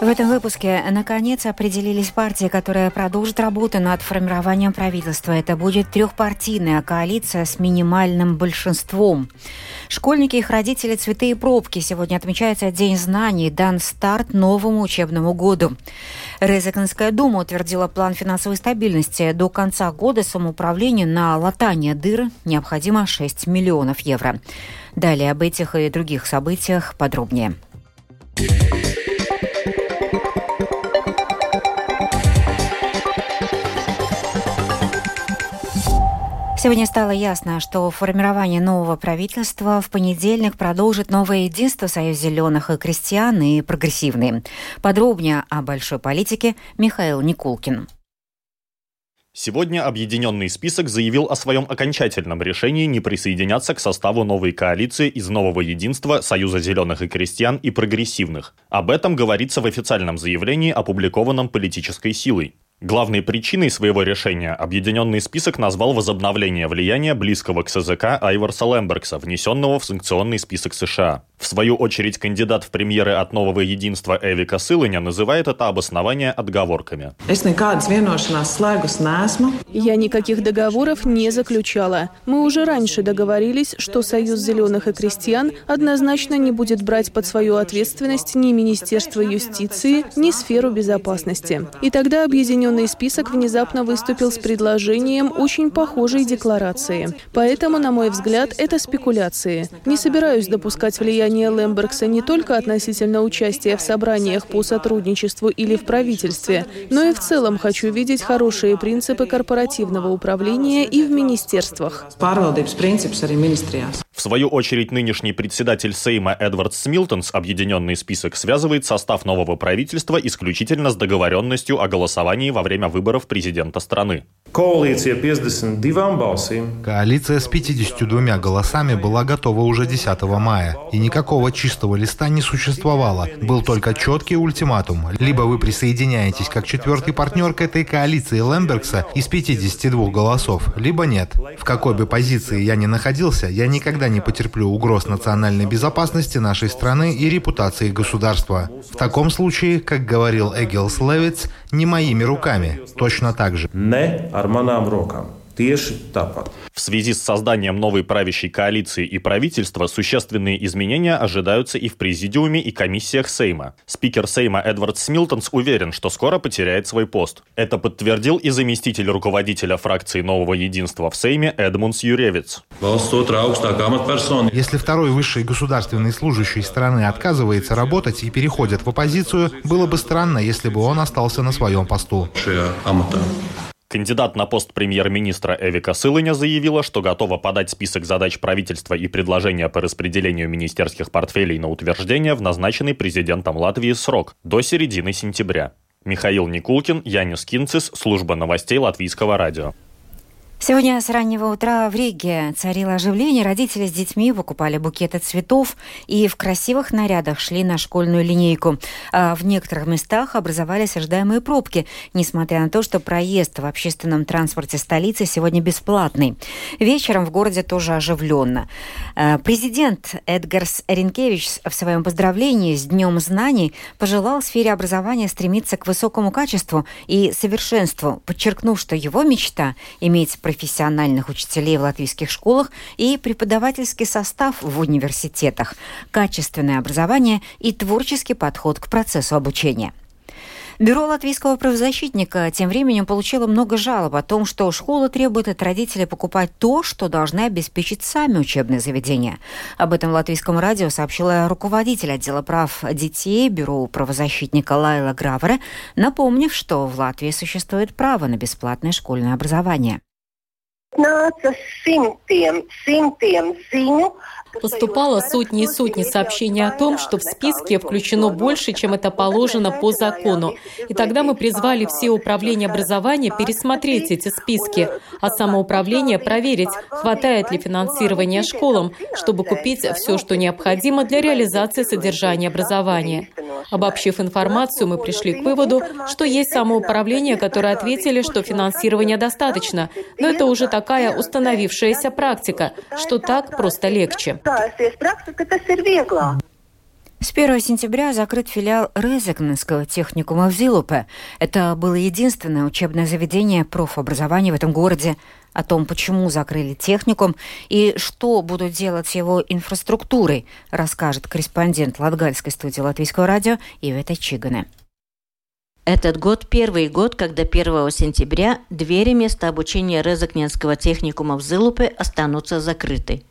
В этом выпуске, наконец, определились партии, которые продолжат работу над формированием правительства. Это будет трехпартийная коалиция с минимальным большинством. Школьники и их родители «Цветы и пробки». Сегодня отмечается День знаний, дан старт новому учебному году. Резеконская дума утвердила план финансовой стабильности. До конца года самоуправлению на латание дыр необходимо 6 миллионов евро. Далее об этих и других событиях подробнее. Сегодня стало ясно, что формирование нового правительства в понедельник продолжит новое единство Союз зеленых и крестьян и прогрессивные. Подробнее о большой политике Михаил Никулкин. Сегодня Объединенный список заявил о своем окончательном решении не присоединяться к составу новой коалиции из нового единства Союза зеленых и крестьян и прогрессивных. Об этом говорится в официальном заявлении, опубликованном политической силой. Главной причиной своего решения объединенный список назвал возобновление влияния близкого к СЗК Айварса Лембергса, внесенного в санкционный список США. В свою очередь, кандидат в премьеры от нового единства Эвика Сылыня называет это обоснование отговорками. Я никаких договоров не заключала. Мы уже раньше договорились, что Союз зеленых и крестьян однозначно не будет брать под свою ответственность ни Министерство юстиции, ни сферу безопасности. И тогда Объединенный список внезапно выступил с предложением очень похожей декларации. Поэтому, на мой взгляд, это спекуляции. Не собираюсь допускать влияние влияние Лембергса не только относительно участия в собраниях по сотрудничеству или в правительстве, но и в целом хочу видеть хорошие принципы корпоративного управления и в министерствах. В свою очередь, нынешний председатель Сейма Эдвард Смилтонс объединенный список связывает состав нового правительства исключительно с договоренностью о голосовании во время выборов президента страны. Коалиция с 52 голосами была готова уже 10 мая, и никакого чистого листа не существовало. Был только четкий ультиматум. Либо вы присоединяетесь как четвертый партнер к этой коалиции Лембергса из 52 голосов, либо нет. В какой бы позиции я ни находился, я никогда не потерплю угроз национальной безопасности нашей страны и репутации государства. В таком случае, как говорил Эгилс Левиц, не моими руками, точно так же. Не арманам рокам. Tieši tāpat. В связи с созданием новой правящей коалиции и правительства существенные изменения ожидаются и в Президиуме и комиссиях Сейма. Спикер Сейма Эдвард Смилтонс уверен, что скоро потеряет свой пост. Это подтвердил и заместитель руководителя фракции Нового Единства в Сейме Эдмунс Юревец. Если второй высший государственный служащий страны отказывается работать и переходит в оппозицию, было бы странно, если бы он остался на своем посту. Кандидат на пост премьер-министра Эвика Сылыня заявила, что готова подать список задач правительства и предложения по распределению министерских портфелей на утверждение в назначенный президентом Латвии срок до середины сентября. Михаил Никулкин, Янис Кинцис, служба новостей Латвийского радио. Сегодня с раннего утра в Риге царило оживление. Родители с детьми покупали букеты цветов и в красивых нарядах шли на школьную линейку. А в некоторых местах образовались ожидаемые пробки, несмотря на то, что проезд в общественном транспорте столицы сегодня бесплатный. Вечером в городе тоже оживленно. А, президент Эдгарс Ренкевич в своем поздравлении с Днем знаний пожелал сфере образования стремиться к высокому качеству и совершенству, подчеркнув, что его мечта иметь профессиональных учителей в латвийских школах и преподавательский состав в университетах, качественное образование и творческий подход к процессу обучения. Бюро латвийского правозащитника тем временем получило много жалоб о том, что школа требует от родителей покупать то, что должны обеспечить сами учебные заведения. Об этом латвийскому радио сообщила руководитель отдела прав детей Бюро правозащитника Лайла Гравера, напомнив, что в Латвии существует право на бесплатное школьное образование. Nāca simtiem, simtiem ziņu Поступало сотни и сотни сообщений о том, что в списке включено больше, чем это положено по закону. И тогда мы призвали все управления образования пересмотреть эти списки, а самоуправление проверить, хватает ли финансирования школам, чтобы купить все, что необходимо для реализации содержания образования. Обобщив информацию, мы пришли к выводу, что есть самоуправления, которые ответили, что финансирования достаточно, но это уже такая установившаяся практика, что так просто легче. Stājusies praksa, ka tas ir vieglāk. С 1 сентября закрыт филиал Резекненского техникума в Зилупе. Это было единственное учебное заведение профобразования в этом городе. О том, почему закрыли техникум и что будут делать с его инфраструктурой, расскажет корреспондент Латгальской студии Латвийского радио Ивета Чигане. Этот год – первый год, когда 1 сентября двери места обучения Резакненского техникума в Зылупе останутся закрыты.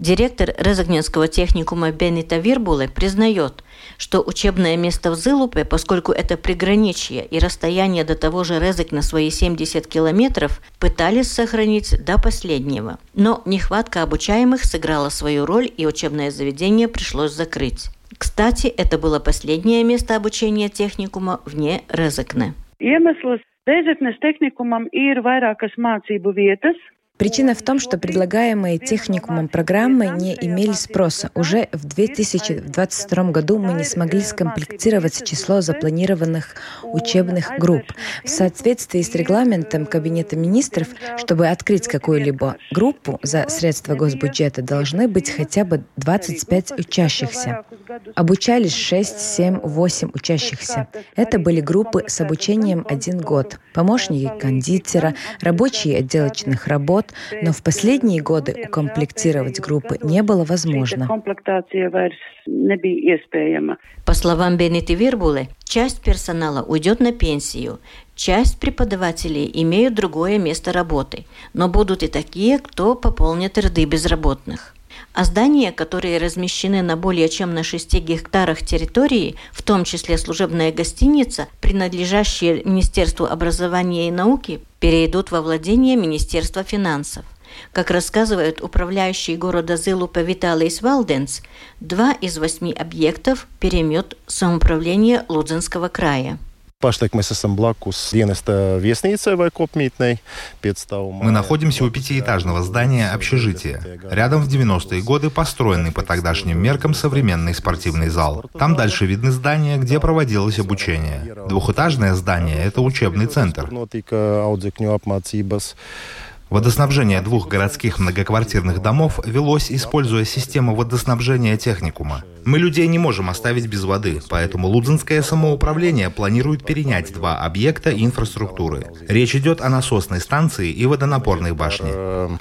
Директор Резакненского техникума Бенита Вирбуле признает, что учебное место в Зылупе, поскольку это приграничье и расстояние до того же Резек на свои 70 километров, пытались сохранить до последнего. Но нехватка обучаемых сыграла свою роль, и учебное заведение пришлось закрыть. Кстати, это было последнее место обучения техникума вне Резекне. Iemesls Reizeknes tehnikumam ir vairākas mācību vietas, Причина в том, что предлагаемые техникумом программы не имели спроса. Уже в 2022 году мы не смогли скомплектировать число запланированных учебных групп. В соответствии с регламентом Кабинета министров, чтобы открыть какую-либо группу за средства госбюджета, должны быть хотя бы 25 учащихся. Обучались 6, 7, 8 учащихся. Это были группы с обучением один год. Помощники кондитера, рабочие отделочных работ, но в последние годы укомплектировать группы не было возможно. По словам Бенити Вирбулы, часть персонала уйдет на пенсию, часть преподавателей имеют другое место работы, но будут и такие, кто пополнит ряды безработных. А здания, которые размещены на более чем на 6 гектарах территории, в том числе служебная гостиница, принадлежащие Министерству образования и науки, перейдут во владение Министерства финансов. Как рассказывает управляющий города Зылупа Виталийс Валденс, два из восьми объектов перемет самоуправление Лудзенского края. Pašlaik mēs esam blakus dienesta viesnīcai vai kopmītnei. Мы находимся у пятиэтажного здания общежития. Рядом в 90-е годы построенный по тогдашним меркам современный спортивный зал. Там дальше видны здания, где проводилось обучение. Двухэтажное здание — это учебный центр. Водоснабжение двух городских многоквартирных домов велось, используя систему водоснабжения техникума. Мы людей не можем оставить без воды, поэтому Лудзинское самоуправление планирует перенять два объекта инфраструктуры. Речь идет о насосной станции и водонапорной башне.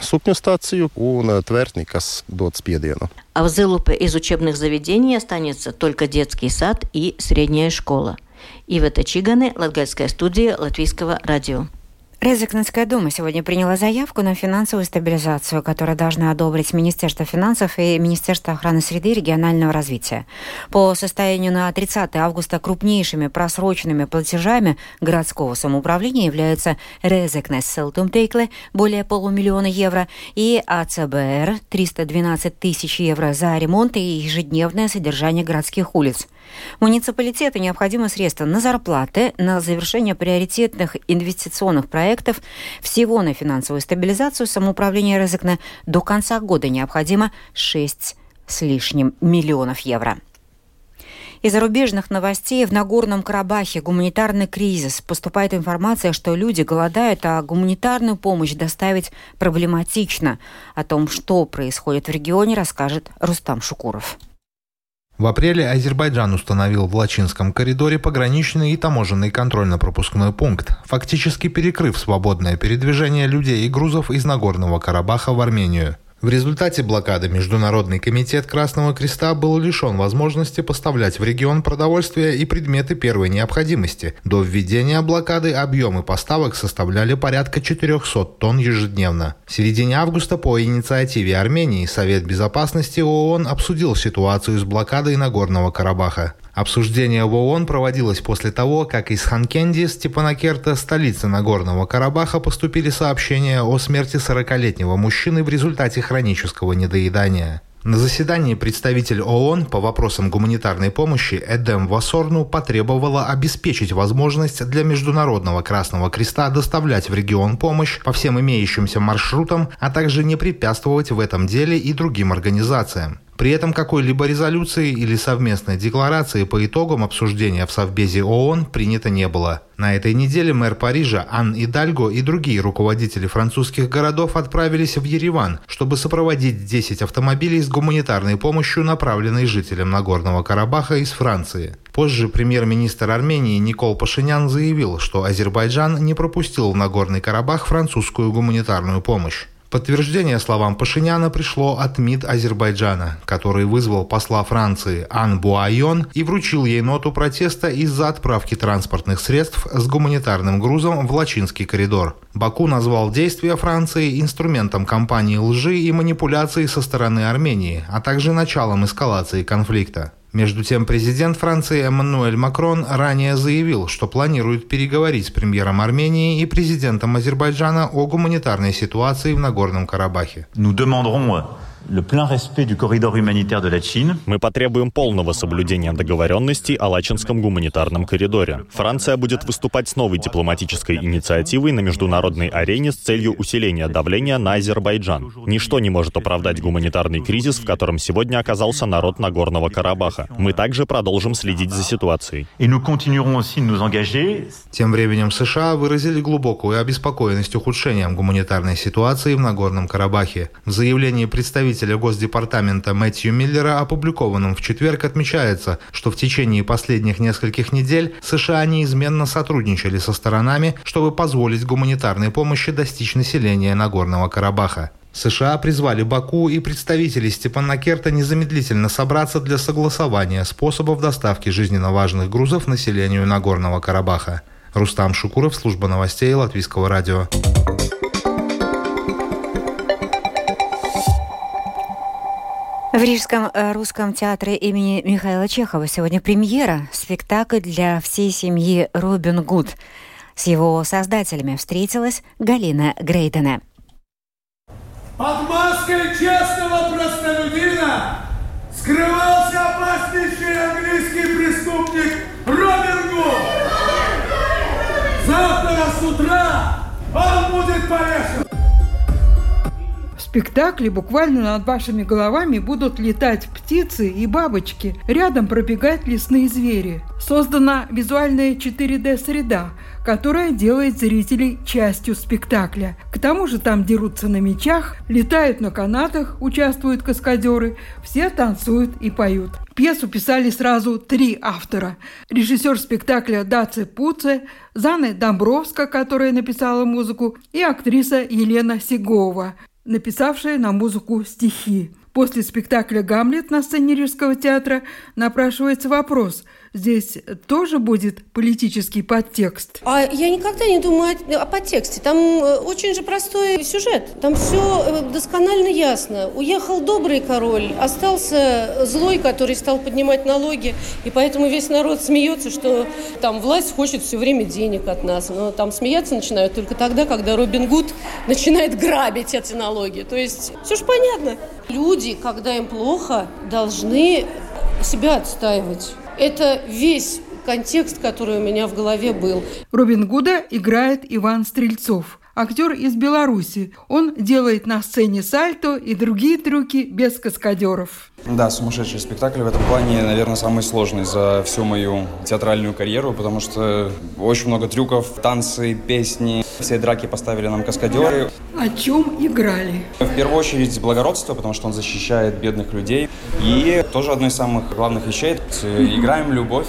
Супню стацию un tvērtnikas dod spiedienu. А в Зылупе из учебных заведений останется только детский сад и средняя школа. Ивета Чиганы, Латгальская студия Латвийского радио. Резекненская дума сегодня приняла заявку на финансовую стабилизацию, которую должны одобрить Министерство финансов и Министерство охраны среды и регионального развития. По состоянию на 30 августа крупнейшими просроченными платежами городского самоуправления являются Резекнес Селтумтейкле более полумиллиона евро и АЦБР 312 тысяч евро за ремонт и ежедневное содержание городских улиц. Муниципалитету необходимы средства на зарплаты, на завершение приоритетных инвестиционных проектов. Всего на финансовую стабилизацию самоуправления Резекна до конца года необходимо 6 с лишним миллионов евро. Из зарубежных новостей в Нагорном Карабахе гуманитарный кризис. Поступает информация, что люди голодают, а гуманитарную помощь доставить проблематично. О том, что происходит в регионе, расскажет Рустам Шукуров. В апреле Азербайджан установил в Лачинском коридоре пограничный и таможенный контрольно-пропускной пункт, фактически перекрыв свободное передвижение людей и грузов из Нагорного Карабаха в Армению. В результате блокады Международный комитет Красного Креста был лишен возможности поставлять в регион продовольствие и предметы первой необходимости. До введения блокады объемы поставок составляли порядка 400 тонн ежедневно. В середине августа по инициативе Армении Совет Безопасности ООН обсудил ситуацию с блокадой Нагорного Карабаха. Обсуждение в ООН проводилось после того, как из Ханкенди, Степанакерта, столицы Нагорного Карабаха, поступили сообщения о смерти 40-летнего мужчины в результате хронического недоедания. На заседании представитель ООН по вопросам гуманитарной помощи Эдем Вассорну потребовала обеспечить возможность для Международного Красного Креста доставлять в регион помощь по всем имеющимся маршрутам, а также не препятствовать в этом деле и другим организациям. При этом какой-либо резолюции или совместной декларации по итогам обсуждения в Совбезе ООН принято не было. На этой неделе мэр Парижа Ан Идальго и другие руководители французских городов отправились в Ереван, чтобы сопроводить 10 автомобилей с гуманитарной помощью, направленной жителям Нагорного Карабаха из Франции. Позже премьер-министр Армении Никол Пашинян заявил, что Азербайджан не пропустил в Нагорный Карабах французскую гуманитарную помощь. Подтверждение словам Пашиняна пришло от МИД Азербайджана, который вызвал посла Франции Ан Буайон и вручил ей ноту протеста из-за отправки транспортных средств с гуманитарным грузом в Лачинский коридор. Баку назвал действия Франции инструментом кампании лжи и манипуляций со стороны Армении, а также началом эскалации конфликта. Между тем, президент Франции Эммануэль Макрон ранее заявил, что планирует переговорить с премьером Армении и президентом Азербайджана о гуманитарной ситуации в Нагорном Карабахе. Мы потребуем полного соблюдения договоренностей о Лачинском гуманитарном коридоре. Франция будет выступать с новой дипломатической инициативой на международной арене с целью усиления давления на Азербайджан. Ничто не может оправдать гуманитарный кризис, в котором сегодня оказался народ Нагорного Карабаха. Мы также продолжим следить за ситуацией. Тем временем США выразили глубокую обеспокоенность ухудшением гуманитарной ситуации в Нагорном Карабахе. В заявлении представителя представителя Госдепартамента Мэтью Миллера, опубликованном в четверг, отмечается, что в течение последних нескольких недель США неизменно сотрудничали со сторонами, чтобы позволить гуманитарной помощи достичь населения Нагорного Карабаха. США призвали Баку и представителей Степанакерта незамедлительно собраться для согласования способов доставки жизненно важных грузов населению Нагорного Карабаха. Рустам Шукуров, служба новостей Латвийского радио. В Рижском э, русском театре имени Михаила Чехова сегодня премьера спектакль для всей семьи «Робин Гуд». С его создателями встретилась Галина Грейдена. Под маской честного простолюдина скрывался опаснейший английский преступник Робин Гуд. Завтра с утра он будет повешен спектакле буквально над вашими головами будут летать птицы и бабочки. Рядом пробегают лесные звери. Создана визуальная 4D-среда, которая делает зрителей частью спектакля. К тому же там дерутся на мечах, летают на канатах, участвуют каскадеры, все танцуют и поют. Пьесу писали сразу три автора. Режиссер спектакля Даци Пуце, Зана Домбровска, которая написала музыку, и актриса Елена Сигова написавшая на музыку стихи. После спектакля «Гамлет» на сцене Рижского театра напрашивается вопрос – здесь тоже будет политический подтекст? А я никогда не думаю о, о подтексте. Там э, очень же простой сюжет. Там все э, досконально ясно. Уехал добрый король, остался злой, который стал поднимать налоги. И поэтому весь народ смеется, что там власть хочет все время денег от нас. Но там смеяться начинают только тогда, когда Робин Гуд начинает грабить эти налоги. То есть все же понятно. Люди, когда им плохо, должны себя отстаивать. Это весь контекст, который у меня в голове был. Робин Гуда играет Иван Стрельцов актер из Беларуси. Он делает на сцене сальто и другие трюки без каскадеров. Да, сумасшедший спектакль в этом плане, наверное, самый сложный за всю мою театральную карьеру, потому что очень много трюков, танцы, песни. Все драки поставили нам каскадеры. О чем играли? В первую очередь благородство, потому что он защищает бедных людей. И тоже одно из самых главных вещей – играем любовь.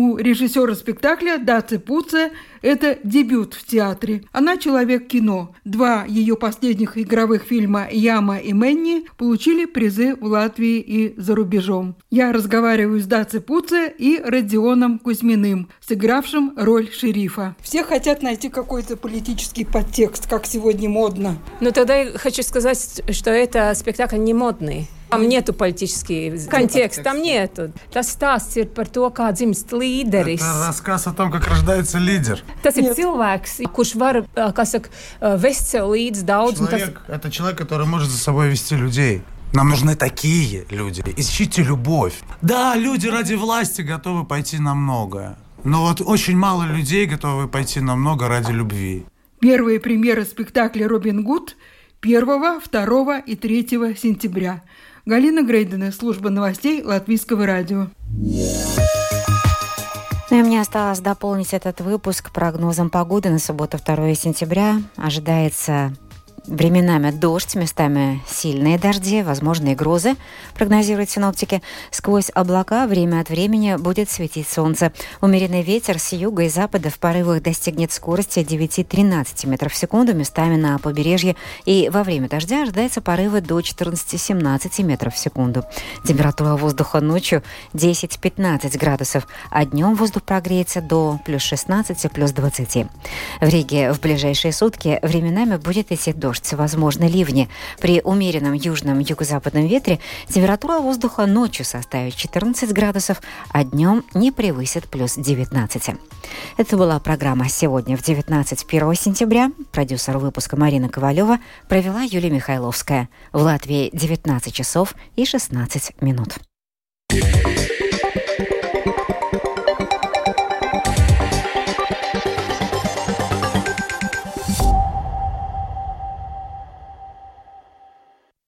У режиссера спектакля Даци Пуце это дебют в театре. Она человек кино. Два ее последних игровых фильма «Яма» и «Мэнни» получили призы в Латвии и за рубежом. Я разговариваю с Даци Пуце и Родионом Кузьминым, сыгравшим роль шерифа. Все хотят найти какой-то политический подтекст, как сегодня модно. Ну тогда я хочу сказать, что это спектакль не модный. Там нету политический контекст, там нету. Tas stāsts ir par to, kā dzimst līderis. Это рассказ о том, как рождается лидер. Tas ir cilvēks, kurš var, kā saka, vest sev daudz. Человек, tas... это человек, который может за собой вести людей. Нам нужны такие люди. Ищите любовь. Да, люди ради власти готовы пойти на многое. Но вот очень мало людей готовы пойти на много ради любви. Первые премьеры спектакля «Робин Гуд» 1, 2 и 3 сентября – Галина Грейдена, служба новостей Латвийского радио. Ну и мне осталось дополнить этот выпуск прогнозом погоды на субботу 2 сентября. Ожидается Временами дождь, местами сильные дожди, возможные грозы, прогнозируют синоптики. Сквозь облака время от времени будет светить солнце. Умеренный ветер с юга и запада в порывах достигнет скорости 9-13 метров в секунду, местами на побережье. И во время дождя ожидается порывы до 14-17 метров в секунду. Температура воздуха ночью 10-15 градусов, а днем воздух прогреется до плюс 16, плюс 20. В Риге в ближайшие сутки временами будет идти дождь дождь, возможны ливни. При умеренном южном юго-западном ветре температура воздуха ночью составит 14 градусов, а днем не превысит плюс 19. Это была программа «Сегодня в 19 1 сентября». Продюсер выпуска Марина Ковалева провела Юлия Михайловская. В Латвии 19 часов и 16 минут. Yeah.